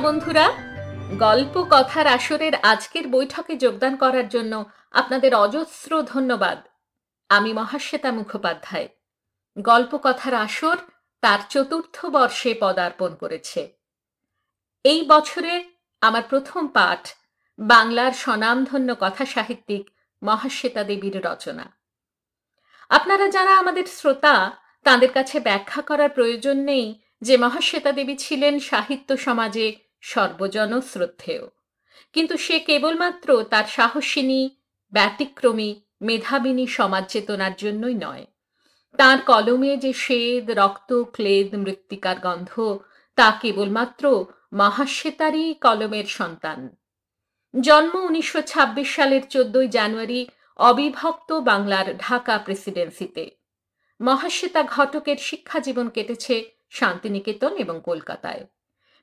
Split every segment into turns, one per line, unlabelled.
বন্ধুরা, গল্প কথার আসরের আজকের বৈঠকে যোগদান করার জন্য আপনাদের অজস্র ধন্যবাদ। আমি মহাশ্বেতা মুখোপাধ্যায়। গল্প কথার আসর তার চতুর্থ বর্ষে পদার্পণ করেছে। এই বছরে আমার প্রথম পাঠ বাংলার স্বনামধন্য কথা সাহিত্যিক মহাশ্বেতা দেবীর রচনা। আপনারা যারা আমাদের শ্রোতা, তাদের কাছে ব্যাখ্যা করার প্রয়োজন নেই যে মহাশ্বেতা দেবী ছিলেন সাহিত্য সমাজে সর্বজন শ্রদ্ধেয়। কিন্তু সে কেবলমাত্র তার সাহসিনী, ব্যতিক্রমী, মেধাবিনী সমাজ চেতনার জন্যই নয়। তার কলমে যে শ্বেদ রক্ত, ক্লেদ, মৃত্তিকার গন্ধ, তা কেবলমাত্র মহাশ্বেতারই কলমের সন্তান। জন্ম উনিশশো ছাব্বিশ সালের চোদ্দই জানুয়ারি অবিভক্ত বাংলার ঢাকা প্রেসিডেন্সিতে। মহাশ্বেতা ঘটকের শিক্ষা জীবন কেটেছে শান্তিনিকেতন এবং কলকাতায়।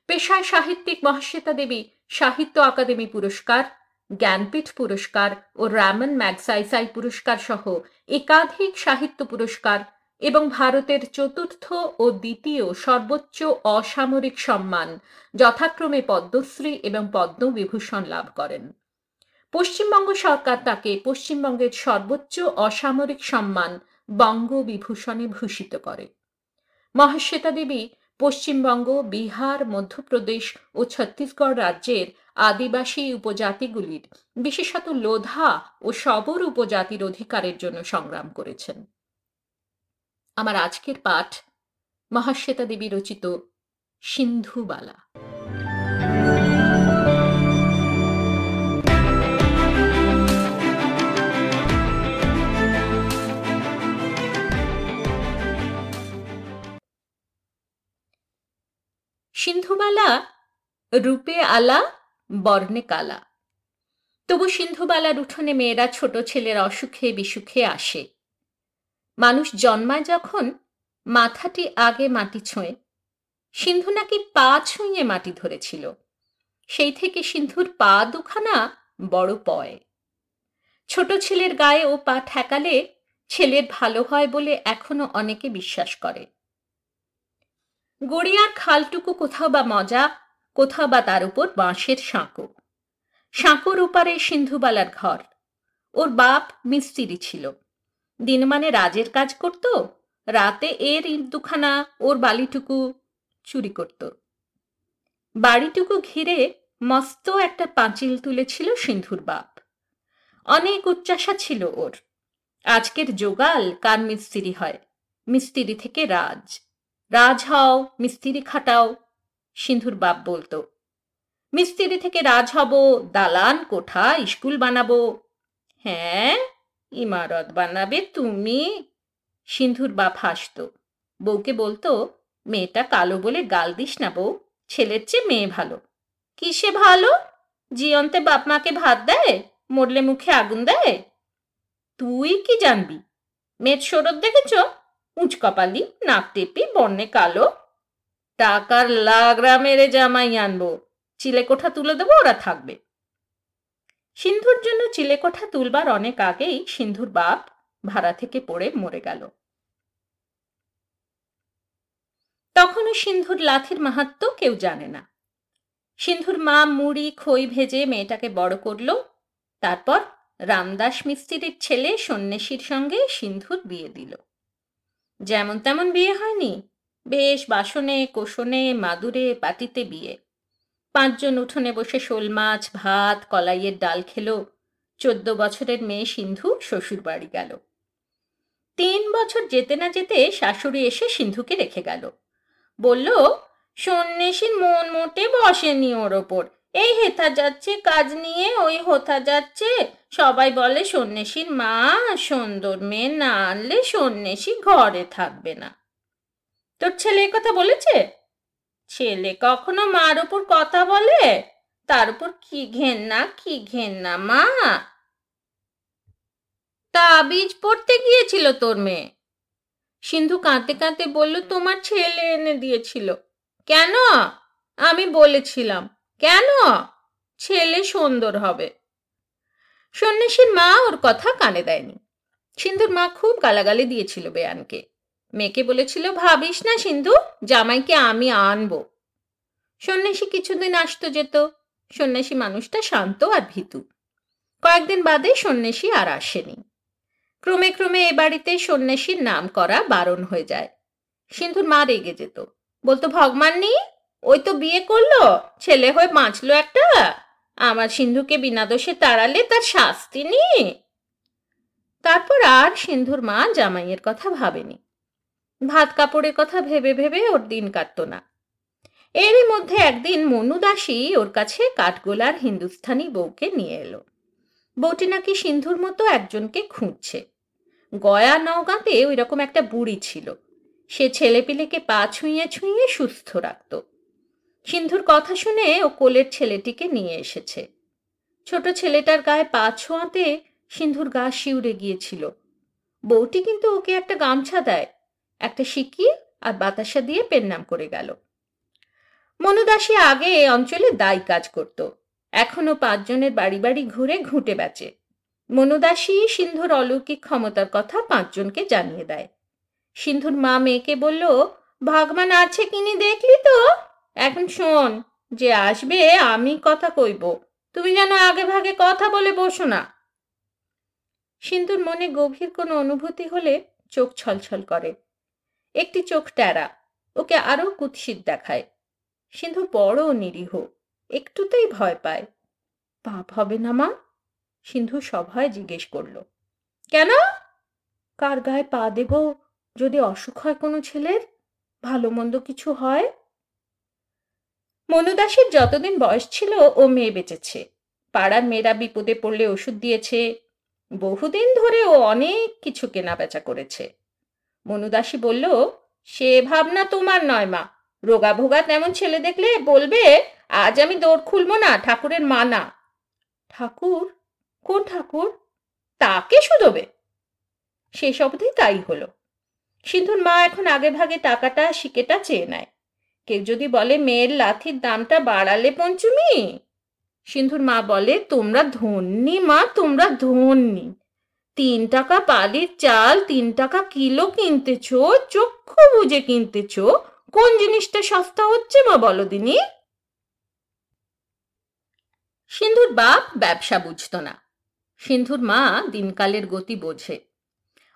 পেশায় সাহিত্যিক মহাশ্বেতা দেবী, সাহিত্য আকাদেমি পুরস্কার, জ্ঞানপীঠ পুরস্কার ও র্যামন ম্যাগসাইসাই পুরস্কার সহ একাধিক সাহিত্য পুরস্কার এবং ভারতের চতুর্থ ও দ্বিতীয় সর্বোচ্চ অসামরিক সম্মান যথাক্রমে পদ্মশ্রী এবং পদ্মবিভূষণ লাভ করেন। পশ্চিমবঙ্গ সরকার তাকে পশ্চিমবঙ্গের সর্বোচ্চ অসামরিক সম্মান বঙ্গবিভূষণে ভূষিত করে। মহাশ্বেতা দেবী পশ্চিমবঙ্গ, বিহার, মধ্যপ্রদেশ ও ছত্তিশগড় রাজ্যের আদিবাসী উপজাতিগুলির, বিশেষত লোধা ও সবর উপজাতির অধিকারের জন্য সংগ্রাম করেছেন। আমার আজকের পাঠ মহাশ্বেতা দেবী রচিত সিন্ধুবালা। রূপে আলা, বর্ণে কালা। তবু সিন্ধুবালার উঠোনে মেয়েরা ছোট ছেলের অসুখে বিসুখে আসে। মানুষ জন্মায় যখন মাথাটি আগে মাটি ছোঁয়ে, সিন্ধু নাকি পা ছুঁয়ে মাটি ধরেছিল। সেই থেকে সিন্ধুর পা দুখানা বড় পয়। ছোট ছেলের গায়ে ও পা ঠেকালে ছেলের ভালো হয় বলে এখনও অনেকে বিশ্বাস করে। গড়িয়ার খালটুকু কোথাও বা মজা কোথাও বা তার উপর বাঁশের সাঁকো। সাঁকোর ওপারে সিন্ধুবালার ঘর। ওর বাপ মিস্ত্রি ছিল। দিন মানে রাজের কাজ করত, রাতে এর ইট দুখানা ওর বালিটুকু চুরি করত। বাড়িটুকু ঘিরে মস্ত একটা পাঁচিল তুলেছিল সিন্ধুর বাপ। অনেক উচ্চাসা ছিল ওর। আজকের যোগাল কার মিস্ত্রি হয়? মিস্ত্রি থেকে রাজ। রাজ হও, মিস্ত্রি খাটাও সিন্ধুর বাপ বলতো মিস্ত্রি থেকে রাজ হব, দালান, কোঠা, স্কুল বানাবো। হ্যাঁ ইমারত বানাবে তুমি? সিন্ধুর বাপ হাসত, বউকে বলতো, মেয়েটা কালো বলে গাল দিস না বউ, ছেলের চেয়ে মেয়ে ভালো। কিসে ভালো? জিয়ন্তে বাপ মাকে ভাত দেয়, মরলে মুখে আগুন দেয়? তুই কি জানবি? মেয়ের সরদ দেখেছ? উঁচ কপালি, নাক টেপি, বর্ণে কালো টাকার লাগরা মেরে জামাই আনব। চিলেকোঠা তুলে দেবো, ওরা থাকবে। সিন্ধুর জন্য চিলেকোঠা তুলবার অনেক আগেই সিন্ধুর বাপ ভাড়া থেকে পড়ে মরে গেল। তখনও সিন্ধুর লাথির মাহাত্ম কেউ জানে না। সিন্ধুর মা মুড়ি, খই ভেজে মেয়েটাকে বড় করল। তারপর রামদাস মিস্ত্রির ছেলে সন্ন্যাসীর সঙ্গে সিন্ধুর বিয়ে দিল। যেমন তেমন বিয়ে হয়নি বেশ বাসনে, কোষণে, মাদুরে পাটিতে বিয়ে। পাঁচজন উঠোনে বসে শোল মাছ, ভাত, কলাইয়ের ডাল খেলো। চোদ্দ বছরের মেয়ে সিন্ধু শ্বশুর বাড়ি গেল। তিন বছর যেতে না যেতে শাশুড়ি এসে সিন্ধুকে রেখে গেল। বলল, সন্ন্যাসীর মন মোটে বসেনি ওর ওপর। এই হেথা যাচ্ছে, কাজ নিয়ে ওই হোথা যাচ্ছে। সবাই বলে, সন্ন্যাসীর মা সুন্দর মেয়ে না আনলে সন্ন্যাসী ঘরে থাকবে না। তোর ছেলে কথা বলেছে? ছেলে কখনো মার উপর কথা বলে? তার উপর কি ঘেন্না কি ঘেন্না, মা? তাবিজ পড়তে গিয়েছিল তোর মেয়ে। সিন্ধু কাঁদতে কাঁদতে বলল, তোমার ছেলে এনে দিয়েছিল। কেন? আমি বলেছিলাম। কেন? ছেলে সুন্দর হবে। সন্ন্যাসীর মা ওর কথা কানে দেয়নি। সিন্ধুর মা খুব গালাগালি দিয়েছিল বেয়ানকে। মেয়েকে বলেছিল, ভাবিস না সিন্ধু, জামাইকে আমি আনব। সন্ন্যাসী কিছুদিন আসতো যেত। সন্ন্যাসী মানুষটা শান্ত আর ভীতু। কয়েকদিন বাদে সন্ন্যাসী আর আসেনি। ক্রমে ক্রমে এ বাড়িতে সন্ন্যাসীর নাম করা বারণ হয়ে যায়। সিন্ধুর মা রেগে যেত। বলতো, ভগবান নি ওই তো বিয়ে করল, ছেলে হয়ে বাঁচলো একটা। আমার সিন্ধুকে বিনা দোষে তাড়ালে তার শাস্তি নি তারপর আর সিন্ধুর মা জামাইয়ের কথা ভাবেনি। ভাত কাপড়ের কথা ভেবে ভেবে ওর দিন কাটতো না। এরই মধ্যে একদিন মনু দাসী ওর কাছে কাঠগোলার হিন্দুস্থানি বউকে নিয়ে এলো। বউটি নাকি সিন্ধুর মতো একজনকে খুঁজছে। গয়া নওগাঁতে ওই রকম একটা বুড়ি ছিল। সে ছেলেপিলেকে পা ছুঁয়ে ছুঁয়ে সুস্থ রাখত। সিন্ধুর কথা শুনে ও কোলের ছেলেটিকে নিয়ে এসেছে। ছোট ছেলেটার গায়ে পা ছোঁয়াতে সিন্ধুর গা শিউরে গিয়েছিল। বউটি কিন্তু ওকে একটা গামছা দেয়। একটা শিকিয়ে আর বাতাসা দিয়ে পেন নাম করে গেল। মনুদাসী আগে এ অঞ্চলে দায়ী কাজ করত। এখনও পাঁচজনের বাড়ি বাড়ি ঘুরে ঘুঁটে বেচে। মনুদাসী সিন্ধুর অলৌকিক ক্ষমতার কথা পাঁচজনকে জানিয়ে দেয়। সিন্ধুর মা মেয়েকে বলল, ভগবান আছে কিনি দেখলি তো? এখন শোন, যে আসবে আমি কথা কইব। তুমি যেন আগে ভাগে কথা বলে বসো না। সিন্ধুর মনে গভীর কোনো অনুভূতি হলে চোখ ছলছল করে। একটি চোখ ট্যারা ওকে আরও কুৎসিত দেখায়। সিন্ধু বড় নিরীহ, একটুতেই ভয় পায়। পাপ হবে না মা? সিন্ধু সভায় জিজ্ঞেস করল। কেন? কার গায়ে পা দেব যদি অসুখ হয় কোনো ছেলের? ভালো মন্দ কিছু হয়? মনুদাসের যতদিন বয়স ছিল, ও মেয়ে বেঁচেছে। পাড়ার মেয়েরা বিপদে পড়লে ওষুধ দিয়েছে। বহুদিন ধরে ও অনেক কিছু কেনা বেচা করেছে। মনুদাসী বলল, সে ভাবনা তোমার নয় মা। রোগা ভোগা তেমন ছেলে দেখলে বলবে, আজ আমি দৌড় খুলবো না, ঠাকুরের মা না ঠাকুর? কোন ঠাকুর? তাকে শুধবে? শেষ অবধি তাই হলো। সিন্ধুর মা এখন আগে ভাগে টাকাটা শিকেটা চেয়ে নেয়। কেউ যদি বলে, মেয়ের লাথির দামটা বাড়ালে পঞ্চমী? সিন্ধুর মা বলে, তোমরা ধন্যি মা, তোমরা ধন্যি। তিন টাকা পালির চাল, তিন টাকা কিলো কিনতেছ, চক্ষু বুঝে কিনতেছ। কোন জিনিসটা সস্তা হচ্ছে মা বলো দিনি? সিন্ধুর বাপ ব্যবসা বুঝত না। সিন্ধুর মা দিনকালের গতি বোঝে।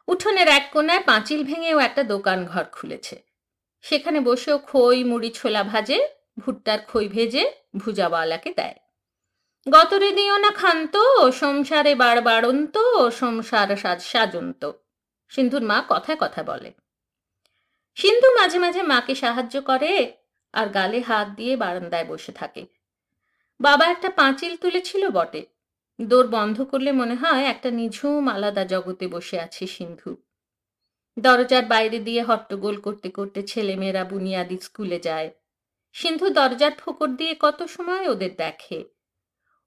উঠোনের এক কোনায় পাঁচিল ভেঙেও একটা দোকান ঘর খুলেছে। সেখানে বসেও খই, মুড়ি, ছোলা ভাজে, ভুট্টার খই ভেজে ভুজাওয়ালাকে দেয়। গতরে দিও না খান্ত সংসারে বার বাড়ন্ত সংসার সাজ সাজন্ত। সিন্ধুর মা কথায় কথা বলে, সিন্ধু মাঝে মাঝে মাকে সাহায্য করে আর গালে হাত দিয়ে বারান্দায় বসে থাকে। বাবা একটা পাঁচিল তুলেছিল বটে। দোর বন্ধ করলে মনে হয় একটা নিঝুম আলাদা জগতে বসে আছে সিন্ধু। দরজার বাইরে দিয়ে হট্টগোল করতে করতে ছেলেমেয়েরা বুনিয়াদি স্কুলে যায়। সিন্ধু দরজার ফোকর দিয়ে কত সময় ওদের দেখে।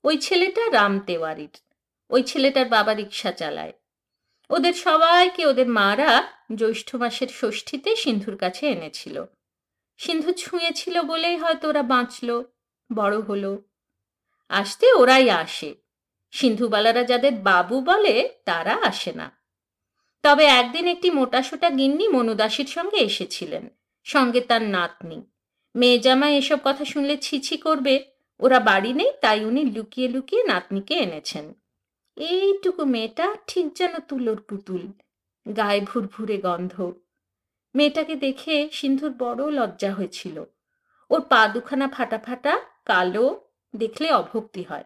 ওই ছেলেটা রাম তেওয়ারির, ওই ছেলেটার বাবা রিক্সা চালায়। ওদের সবাইকে, ওদের মারা জ্যৈষ্ঠ মাসের ষষ্ঠীতে সিন্ধুর কাছে এনেছিল। সিন্ধু ছুঁয়েছিল বলেই হয়তো ওরা বাঁচল, বড় হলো। আসতে ওরাই আসে। সিন্ধুবালারা যাদের বাবু বলে, তারা আসে না। তবে একদিন একটি মোটাসোটা গিন্নি মনুদাসীর সঙ্গে এসেছিলেন, সঙ্গে তার নাতনি। মেয়ে জামাই এসব কথা শুনলে ছিছি করবে। ওরা বাড়ি নেই, তাই উনি লুকিয়ে লুকিয়ে নাতনিকে এনেছেন। এইটুকু মেয়েটা ঠিক যেন তুলোর পুতুল, গায়ে ভুরভুরে গন্ধ। মেয়েটাকে দেখে সিন্ধুর বড় লজ্জা হয়েছিল। ওর পা দুখানা ফাটা ফাটা, কালো, দেখলে অভক্তি হয়।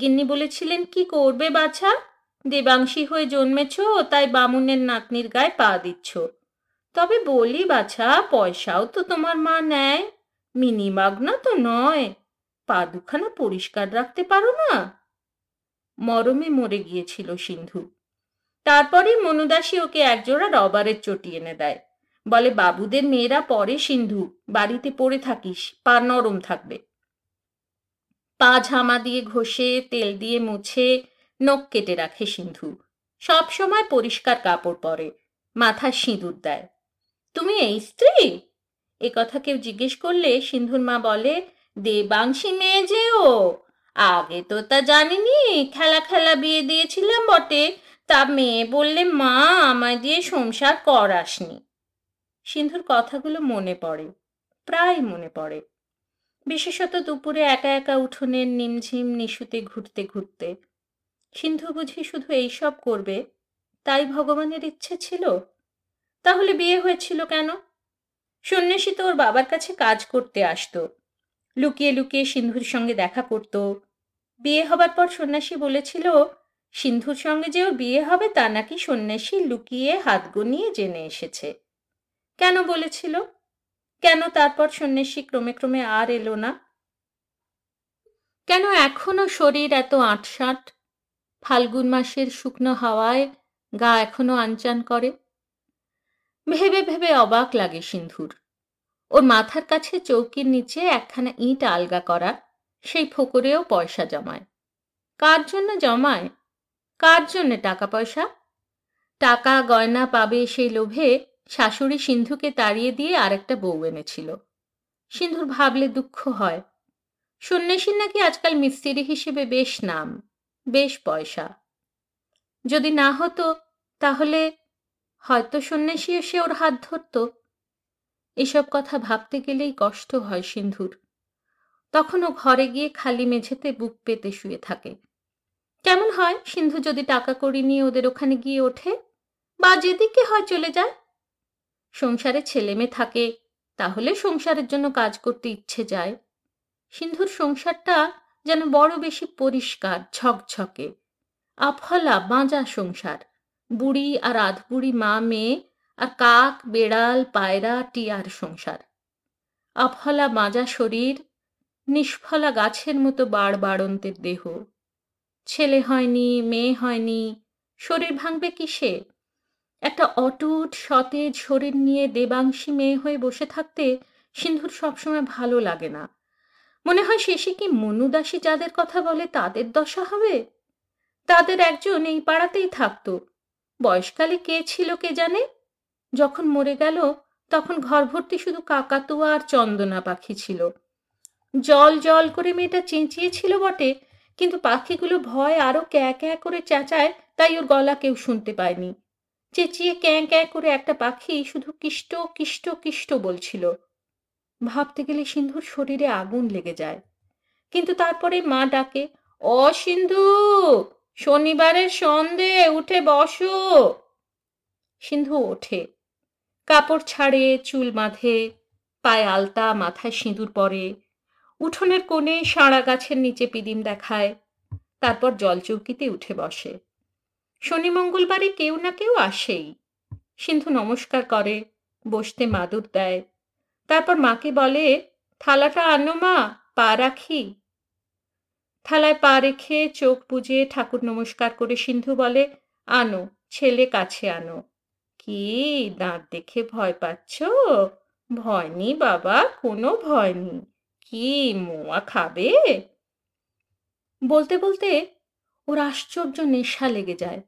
গিন্নি বলেছিলেন, কি করবে বাছা? দেবাংশী হয়ে জন্মেছ, তাই বামুনের নাতনির গায়ে পা দিচ্ছ। তবে বলি বাছা, পয়সাও তো তোমার মা নেয় মিনিমাগনা তো নয়। পা দুখানা পরিষ্কার রাখতে পারো না? মরমে মরে গিয়েছিল সিন্ধু। তারপরেই মনুদাসী ওকে একজোড়া রবারের চটি এনে দেয়। বলে, বাবুদের মেয়েরা পরে সিন্ধু, বাড়িতে পড়ে থাকিস, পা নরম থাকবে। পা ঝামা দিয়ে ঘষে, তেল দিয়ে মুছে, নখ কেটে রাখে সিন্ধু। সব সময় পরিষ্কার কাপড় পরে, মাথা সিঁদুর দেয়। তুমি এই স্ত্রী? এ কথা কেউ জিজ্ঞেস করলে সিন্ধুর মা বলে দেবাংশী মেয়ে যে ও। আগে তো তা জানিনি, খেলা খেলা বিয়ে দিয়েছিলাম বটে। তা মেয়ে বললে, মা, আমায় দিয়ে সংসার করাসনি। সিন্ধুর কথাগুলো মনে পড়ে, প্রায় মনে পড়ে। বিশেষত দুপুরে একা একা উঠোনের নিমঝিম নিশুতে ঘুরতে ঘুরতে। সিন্ধু বুঝি শুধু এইসব করবে, তাই ভগবানের ইচ্ছে ছিল? তাহলে বিয়ে হয়েছিল কেন? সন্ন্যাসী তো ওর বাবার কাছে কাজ করতে আসতো। লুকিয়ে লুকিয়ে সিন্ধুর সঙ্গে দেখা করত। বিয়ে হবার পর সন্ন্যাসী বলেছিল, সিন্ধুর সঙ্গে যে ওর বিয়ে হবে, তা নাকি সন্ন্যাসী লুকিয়ে হাত গনিয়ে জেনে এসেছে। কেন বলেছিল? কেন তারপর সন্ন্যাসী ক্রমে ক্রমে আর এলো না? কেন এখনও শরীর এত আটসাঁট? ফাল্গুন মাসের শুকনো হাওয়ায় গা এখনও আনচান করে? ভেবে ভেবে অবাক লাগে সিন্ধুর। ওর মাথার কাছে চৌকির নিচে একখানা ইট আলগা করা, সেই ফোকরেও পয়সা জমায়। কার জন্য জমায়? কার জন্যে টাকা পয়সা? টাকা গয়না পাবে সেই লোভে শাশুড়ি সিন্ধুকে তাড়িয়ে দিয়ে আরেকটা বউ এনেছিল। সিন্ধুর ভাবলে দুঃখ হয়। সন্ন্যাসীর নাকি আজকাল মিস্ত্রি হিসেবে বেশ নাম, বেশ পয়সা। যদি না হতো, তাহলে হয়তো সন্ন্যাসী এসে ওর হাত ধরত। এসব কথা ভাবতে গেলেই কষ্ট হয় সিন্ধুর। তখনও ঘরে গিয়ে খালি মেঝেতে বুক পেতে শুয়ে থাকে। কেমন হয় সিন্ধু যদি টাকা করি নিয়ে ওদের ওখানে গিয়ে ওঠে? বা যেদিকে হয় চলে যায়। সংসারে ছেলে মেয়ে থাকে, তাহলে সংসারের জন্য কাজ করতে ইচ্ছে যায়। সিন্ধুর সংসারটা যেন বড় বেশি পরিষ্কার, ঝকঝকে। আফলা বাঁজা সংসার। বুড়ি আর আধবুড়ি মা মেয়ে আর কাক, বেড়াল, পায়রা, টিয়ার সংসার। আফলা মাজা শরীর, নিষ্ফলা গাছের মতো বাড় বাড়ন্তের দেহ। ছেলে হয়নি, মেয়ে হয়নি, শরীর ভাঙবে কিসে? একটা অটুট, সতেজ শরীর নিয়ে দেবাংশী মেয়ে হয়ে বসে থাকতে সিন্ধুর সবসময় ভালো লাগে না। মনে হয় শেষে কি মনুদাসী যাদের কথা বলে তাদের দশা হবে? তাদের একজন এই পাড়াতেই থাকতো। বয়সকালে কে ছিল কে জানে? যখন মরে গেল, তখন ঘর ভর্তি শুধু কাকাতুয়া আর চন্দনা পাখি ছিল। জল জল করে মেয়েটা চেঁচিয়েছিল বটে, কিন্তু পাখিগুলো ভয় আরও ক্যা ক্যা করে চেঁচায়, তাই ওর গলা কেউ শুনতে পায়নি। চেঁচিয়ে ক্যাঁ ক্যাঁ করে একটা পাখি শুধু কিষ্ট কিষ্ট কিষ্ট বলছিল। ভাবতে গেলে সিন্ধুর শরীরে আগুন লেগে যায়। কিন্তু তারপরে মা ডাকে, অ সিন্ধু, শনিবারের সন্ধে, উঠে বসো। সিন্ধু ওঠে। কাপড় ছাড়ে, চুল বাঁধে, পায়ে আলতা, মাথায় সিঁদুর পরে, উঠোনের কোণে সাঁড়া গাছের নিচে পিদিম দেখায়, তারপর জলচৌকিতে উঠে বসে। শনি মঙ্গলবারে কেউ না কেউ আসেই। সিন্ধু নমস্কার করে, বসতে মাদুর দেয়। তারপর মাকে বলে, থালাটা আনো মা, পা রাখি। থালায় পা রেখে চোখ বুঝে ঠাকুর নমস্কার করে সিন্ধু বলে, আনো, ছেলে কাছে আনো। কি? দাঁত দেখে ভয় পাচ্ছ? ভয় নি বাবা, কোনো ভয় নেই। কি মোয়া খাবে? বলতে বলতে ওর আশ্চর্য নেশা লেগে যায়।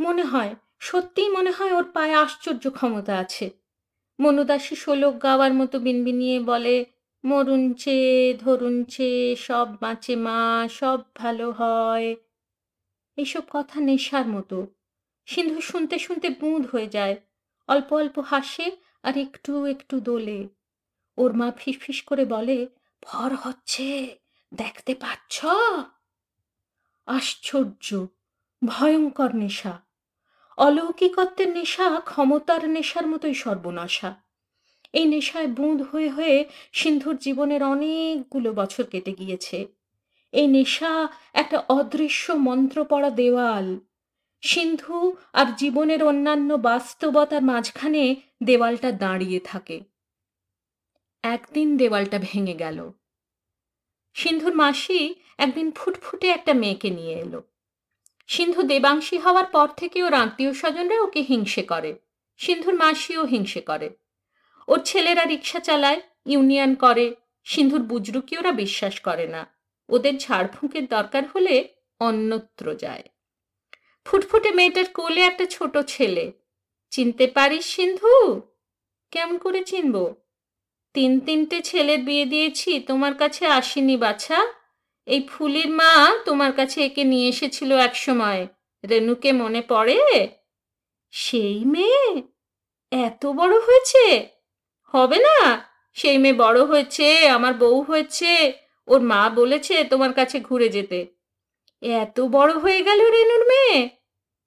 মনে হয়, সত্যিই মনে হয় ওর পায়ে আশ্চর্য ক্ষমতা আছে। মনুদাসী শোলক গাওয়ার মতো বিনবিনিয়ে বলে মরুনছে ধরুনছে সব বাঁচে মা, সব ভালো হয়। এইসব কথা নেশার মতো সিন্ধু শুনতে শুনতে বুঁদ হয়ে যায়। অল্প অল্প হাসে আর একটু একটু দোলে। ওর মা ফিস করে বলে, ভর হচ্ছে, দেখতে পাচ্ছ? আশ্চর্য, ভয়ঙ্কর নেশা। অলৌকিকত্বের নেশা ক্ষমতার নেশার মতোই সর্বনাশা। এই নেশায় বুঁদ হয়ে হয়ে সিন্ধুর জীবনের অনেকগুলো বছর কেটে গিয়েছে। এই নেশা একটা অদৃশ্য মন্ত্র পড়া দেওয়াল। সিন্ধু আর জীবনের অন্যান্য বাস্তবতার মাঝখানে দেওয়ালটা দাঁড়িয়ে থাকে। একদিন দেওয়ালটা ভেঙে গেল। সিন্ধুর মাসি একদিন ফুটফুটে একটা মেয়েকে নিয়ে এলো। সিন্ধু দেবাংশী হওয়ার পর থেকে ওর আত্মীয় স্বজনরা ওকে হিংসে করে। সিন্ধুর মাসিও হিংসে করে। ওর ছেলেরা রিক্সা চালায়, ইউনিয়ন করে, সিন্ধুর বুজরুকি ওরা বিশ্বাস করে না। ওদের ঝাড়ফুঁকের দরকার হলে অন্যত্র যায়। ফুটফুটে মেয়েটার কোলে একটা ছোট ছেলে। চিনতে পারিস, সিন্ধু? কেমন করে চিনব? তিন তিনটে ছেলের বিয়ে দিয়েছি, তোমার কাছে আসিনি বাছা। এই ফুলির মা তোমার কাছে একে নিয়ে এসেছিল এক সময় রেনুকে মনে পড়ে? সেই মেয়ে? এত বড় হয়েছে? হবে না? সেই মেয়ে বড় হয়েছে, আমার বউ হয়েছে, ওর মা বলেছে তোমার কাছে ঘুরে যেতে। এত বড় হয়ে গেল রেনুর মেয়ে?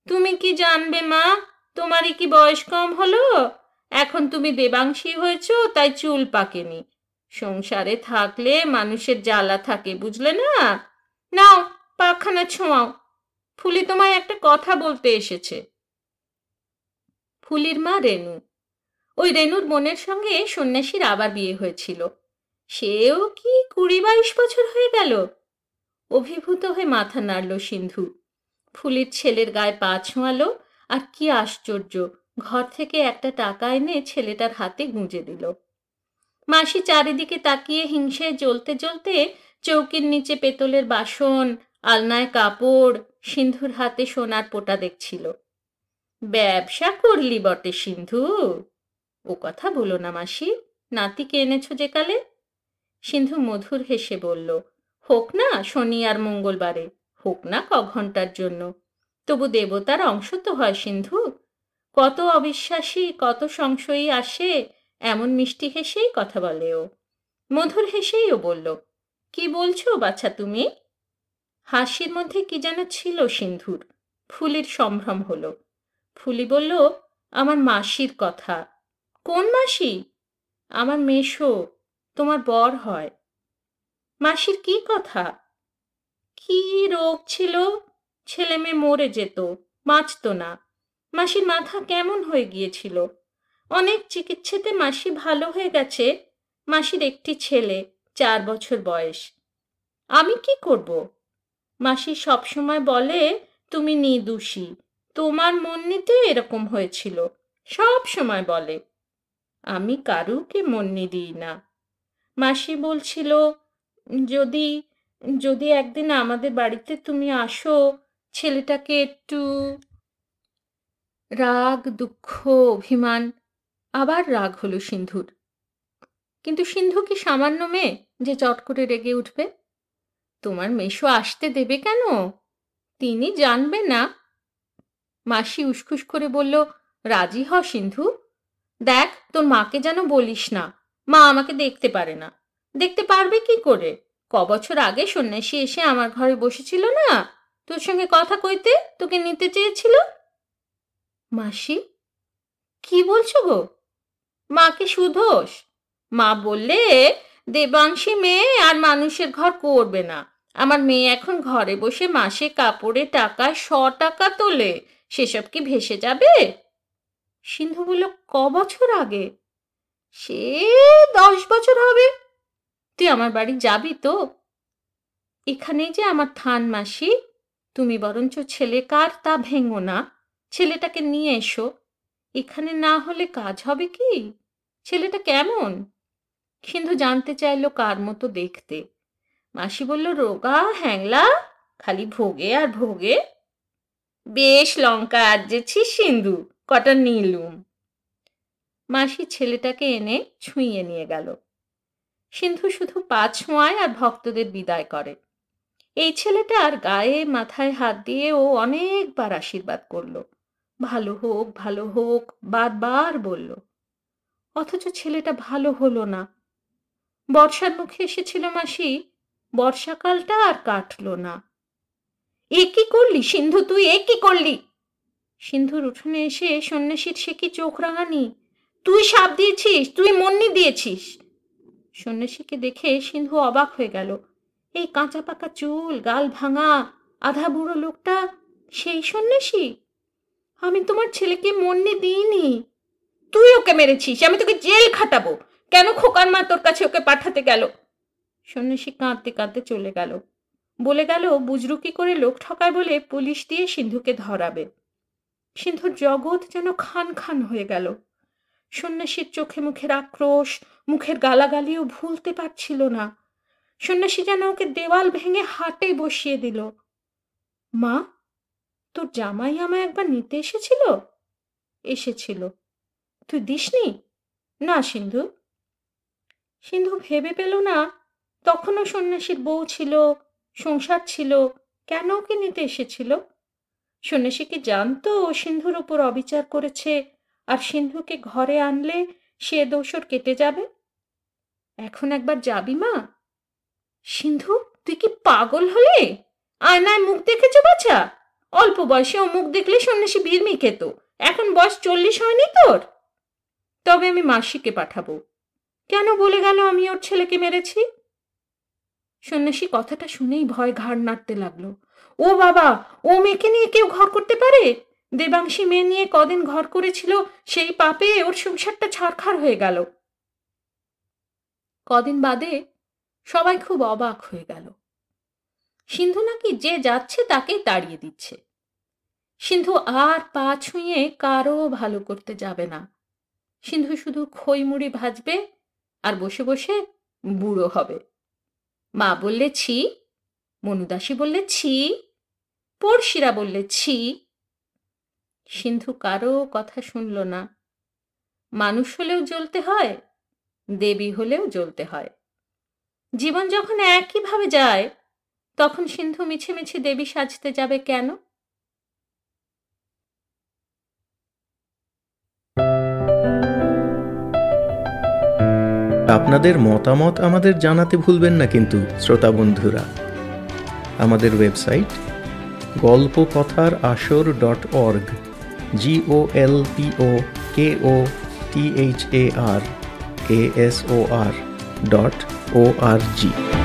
তুমি কি জানবে মা? তোমারই কি বয়স কম হলো? এখন তুমি দেবাংশী হয়েছো, তাই চুল পাকেনি। সংসারে থাকলে মানুষের জ্বালা থাকে, বুঝলে না? নাও, পাখানা ছোঁয়াও। ফুলি তোমায় একটা কথা বলতে এসেছে। ফুলির মা রেনু। ওই রেনুর বোনের সঙ্গে সন্ন্যাসীর আবার বিয়ে হয়েছিল। সেও কি কুড়ি বাইশ বছর হয়ে গেল? অভিভূত হয়ে মাথা নাড়ল সিন্ধু। ফুলির ছেলের গায়ে পা ছোঁয়ালো, আর কি আশ্চর্য, ঘর থেকে একটা টাকা এনে ছেলেটার হাতে গুঁজে দিল। মাসি চারিদিকে তাকিয়ে হিংসে জ্বলতে জ্বলতে চৌকির নিচে পেতলের বাসন, আলনায় কাপড়, সিন্ধুর হাতে সোনার পোটা দেখছিল। ব্যবসা করলি বটে, সিন্ধু? ও কথা বলো না মাসি, নাতিকে এনেছো যে কালে? সিন্ধু মধুর হেসে বলল, হোক না, শনি আর মঙ্গলবারে। হোক না ক ঘণ্টার জন্য। তবু দেবতার অংশ তো হয়, সিন্ধু। কত অবিশ্বাসী, কত সংশয়ী আসে, এমন মিষ্টি হেসেই কথা বলে ও। মধুর হেসেই ও বলল, কি বলছো বাচ্চা তুমি? হাসির মধ্যে কি যেন ছিল সিন্ধুর। ফুলির সম্ভ্রম হলো। ফুলি বলল, আমার মাসির কথা। কোন মাসি? আমার মেশো তোমার বর হয়। মাসির কি কথা? কি রোগ ছিল? ছেলে মেয়ে মরে যেত, বাঁচত না। মাসির মাথা কেমন হয়ে গিয়েছিল? অনেক চিকিৎসাতে মাসি ভালো হয়ে গেছে। মাসির একটি ছেলে, চার বছর বয়স। আমি কি করব? মাসি সবসময় বলে, তুমি নিদোষী তোমার মন নিতে এরকম হয়েছিল। সব সময় বলে। আমি কারুকে মন্নি দিই না। মাসি বলছিল, যদি যদি একদিন আমাদের বাড়িতে তুমি আসো, ছেলেটাকে একটু রাগ, দুঃখ, অভিমান, আবার রাগ হলো সিন্ধুর। কিন্তু সিন্ধু কি সামান্য মেয়ে যে চট করে রেগে উঠবে? তোমার মেশো আসতে দেবে কেন? তিনি জানবে না। মাসি উসখুস করে বলল, রাজি হ সিন্ধু। দেখ, তোর মাকে যেন বলিস না। মা আমাকে দেখতে পারে না। দেখতে পারবে কি করে? ক বছর আগে সন্ন্যাসী এসে আমার ঘরে বসেছিল না? তোর সঙ্গে কথা কইতে তোকে নিতে চেয়েছিল? মাসি, কি বলছো গো? মাকে সুধোষ মা বললে, দেবাংশী মেয়ে আর মানুষের ঘর করবে না। আমার মেয়ে এখন ঘরে বসে মাসে কাপড়ে টাকায় শ টাকা তোলে। সেসব কি ভেসে যাবে? সিন্ধু বলল, ক বছর আগে? সে দশ বছর হবে। তুই আমার বাড়ি যাবি তো? এখানেই যে আমার থান মাসি। তুমি বরঞ্চ ছেলে কার তা ভেঙো না। ছেলেটাকে নিয়ে এসো। এখানে না হলে কাজ হবে কি? ছেলেটা কেমন? সিন্ধু জানতে চাইলো কার মতো দেখতে। মাসি বলল, রোগা, হ্যাংলা, খালি ভোগে আর ভোগে? বেশ লঙ্কা আর্জেছিস সিন্ধু, কটা নিলুম। মাসি ছেলেটাকে এনে ছুঁয়ে নিয়ে গেল। সিন্ধু শুধু পা ছোঁয়ায় আর ভক্তদের বিদায় করে। এই ছেলেটার গায়ে মাথায় হাত দিয়ে ও অনেকবার আশীর্বাদ করল। ভালো হোক ভালো হোক, বারবার বলল। অথচ ছেলেটা ভালো হলো না। বর্ষার মুখে এসেছিল মাসি, বর্ষাকালটা আর কাটলো না। এ কি করলি সিন্ধু তুই? এ কি করলি? সিন্ধুর উঠোনে এসে সন্ন্যাসীর সে কি চোখ রাঙানি? তুই সাপ দিয়েছিস, তুই মন্নি দিয়েছিস। সন্ন্যাসীকে দেখে সিন্ধু অবাক হয়ে গেল। এই কাঁচা পাকা চুল, গাল ভাঙা, আধা বুড়ো লোকটা সেই সন্ন্যাসী? আমি তোমার ছেলেকে মন্নি দিইনি। তুই ওকে মেরেছিস, আমি তোকে জেল খাটাবো। কেন খোকার মা তোর কাছে ওকে পাঠাতে গেল? সন্ন্যাসী কাঁদতে কাঁদতে চলে গেল। বলে গেল বুজরুকি করে লোক ঠকায় বলে পুলিশ দিয়ে সিন্ধুকে ধরাবে। সিন্ধুর জগৎ যেন খান খান হয়ে গেল। সন্ন্যাসীর চোখে মুখের আক্রোশ, মুখের গালাগালিও ভুলতে পারছিল না। সন্ন্যাসী যেন ওকে দেওয়াল ভেঙে হাটে বসিয়ে দিল। মা, তোর জামাই আমায় একবার নিতে এসেছিল? এসেছিল। তুই দিসনি? না, সিন্ধু। সিন্ধু ভেবে পেল না, তখনও সন্ন্যাসীর বউ ছিল, সংসার ছিল, কেন ওকে নিতে এসেছিল? সন্ন্যাসী কি জানতো সিন্ধুর উপর অবিচার করেছে? আর সিন্ধুকে ঘরে আনলে সে দোষর কেটে যাবে? এখন একবার যাবি মা? সিন্ধু, তুই কি পাগল হলে? আয়নায় মুখ দেখেছ বাছা? অল্প বয়সে ও মুখ দেখলে সন্ন্যাসী বিড়মি খেত এখন বয়স চল্লিশ হয়নি তোর? তবে আমি মাসিকে পাঠাবো। কেন বলে গেল আমি ওর ছেলেকে মেরেছি? সন্ন্যাসী কথাটা শুনেই ভয় ঘাড় নাড়তে লাগল। ও বাবা, ও মেয়েকে নিয়ে কেউ ঘর করতে পারে? দেবাংশী মেয়ে নিয়ে কদিন ঘর করেছিল, সেই পাপে ওর সংসারটা ছাড়খাড় হয়ে গেল। কদিন বাদে সবাই খুব অবাক হয়ে গেল। সিন্ধু নাকি যে যাচ্ছে তাকেই তাড়িয়ে দিচ্ছে। সিন্ধু আর পা ছুঁয়ে কারও ভালো করতে যাবে না। সিন্ধু শুধু খই মুড়ি ভাজবে আর বসে বসে বুড়ো হবে। মা বললে, ছি। মনুদাসী বললে, ছি। পড়শিরা বললে, ছি। সিন্ধু কারও কথা শুনল না। মানুষ হলেও জ্বলতে হয়, দেবী হলেও জ্বলতে হয়। জীবন যখন একইভাবে যায়, তখন সিন্ধু মিছে মিছে দেবী সাজতে যাবে কেন?
আপনাদের মতামত আমাদের জানাতে ভুলবেন না কিন্তু, শ্রোতা বন্ধুরা। আমাদের ওয়েবসাইট গল্প কথার আসর dot org. G O L P O K O T H A R A S O R dot O R G.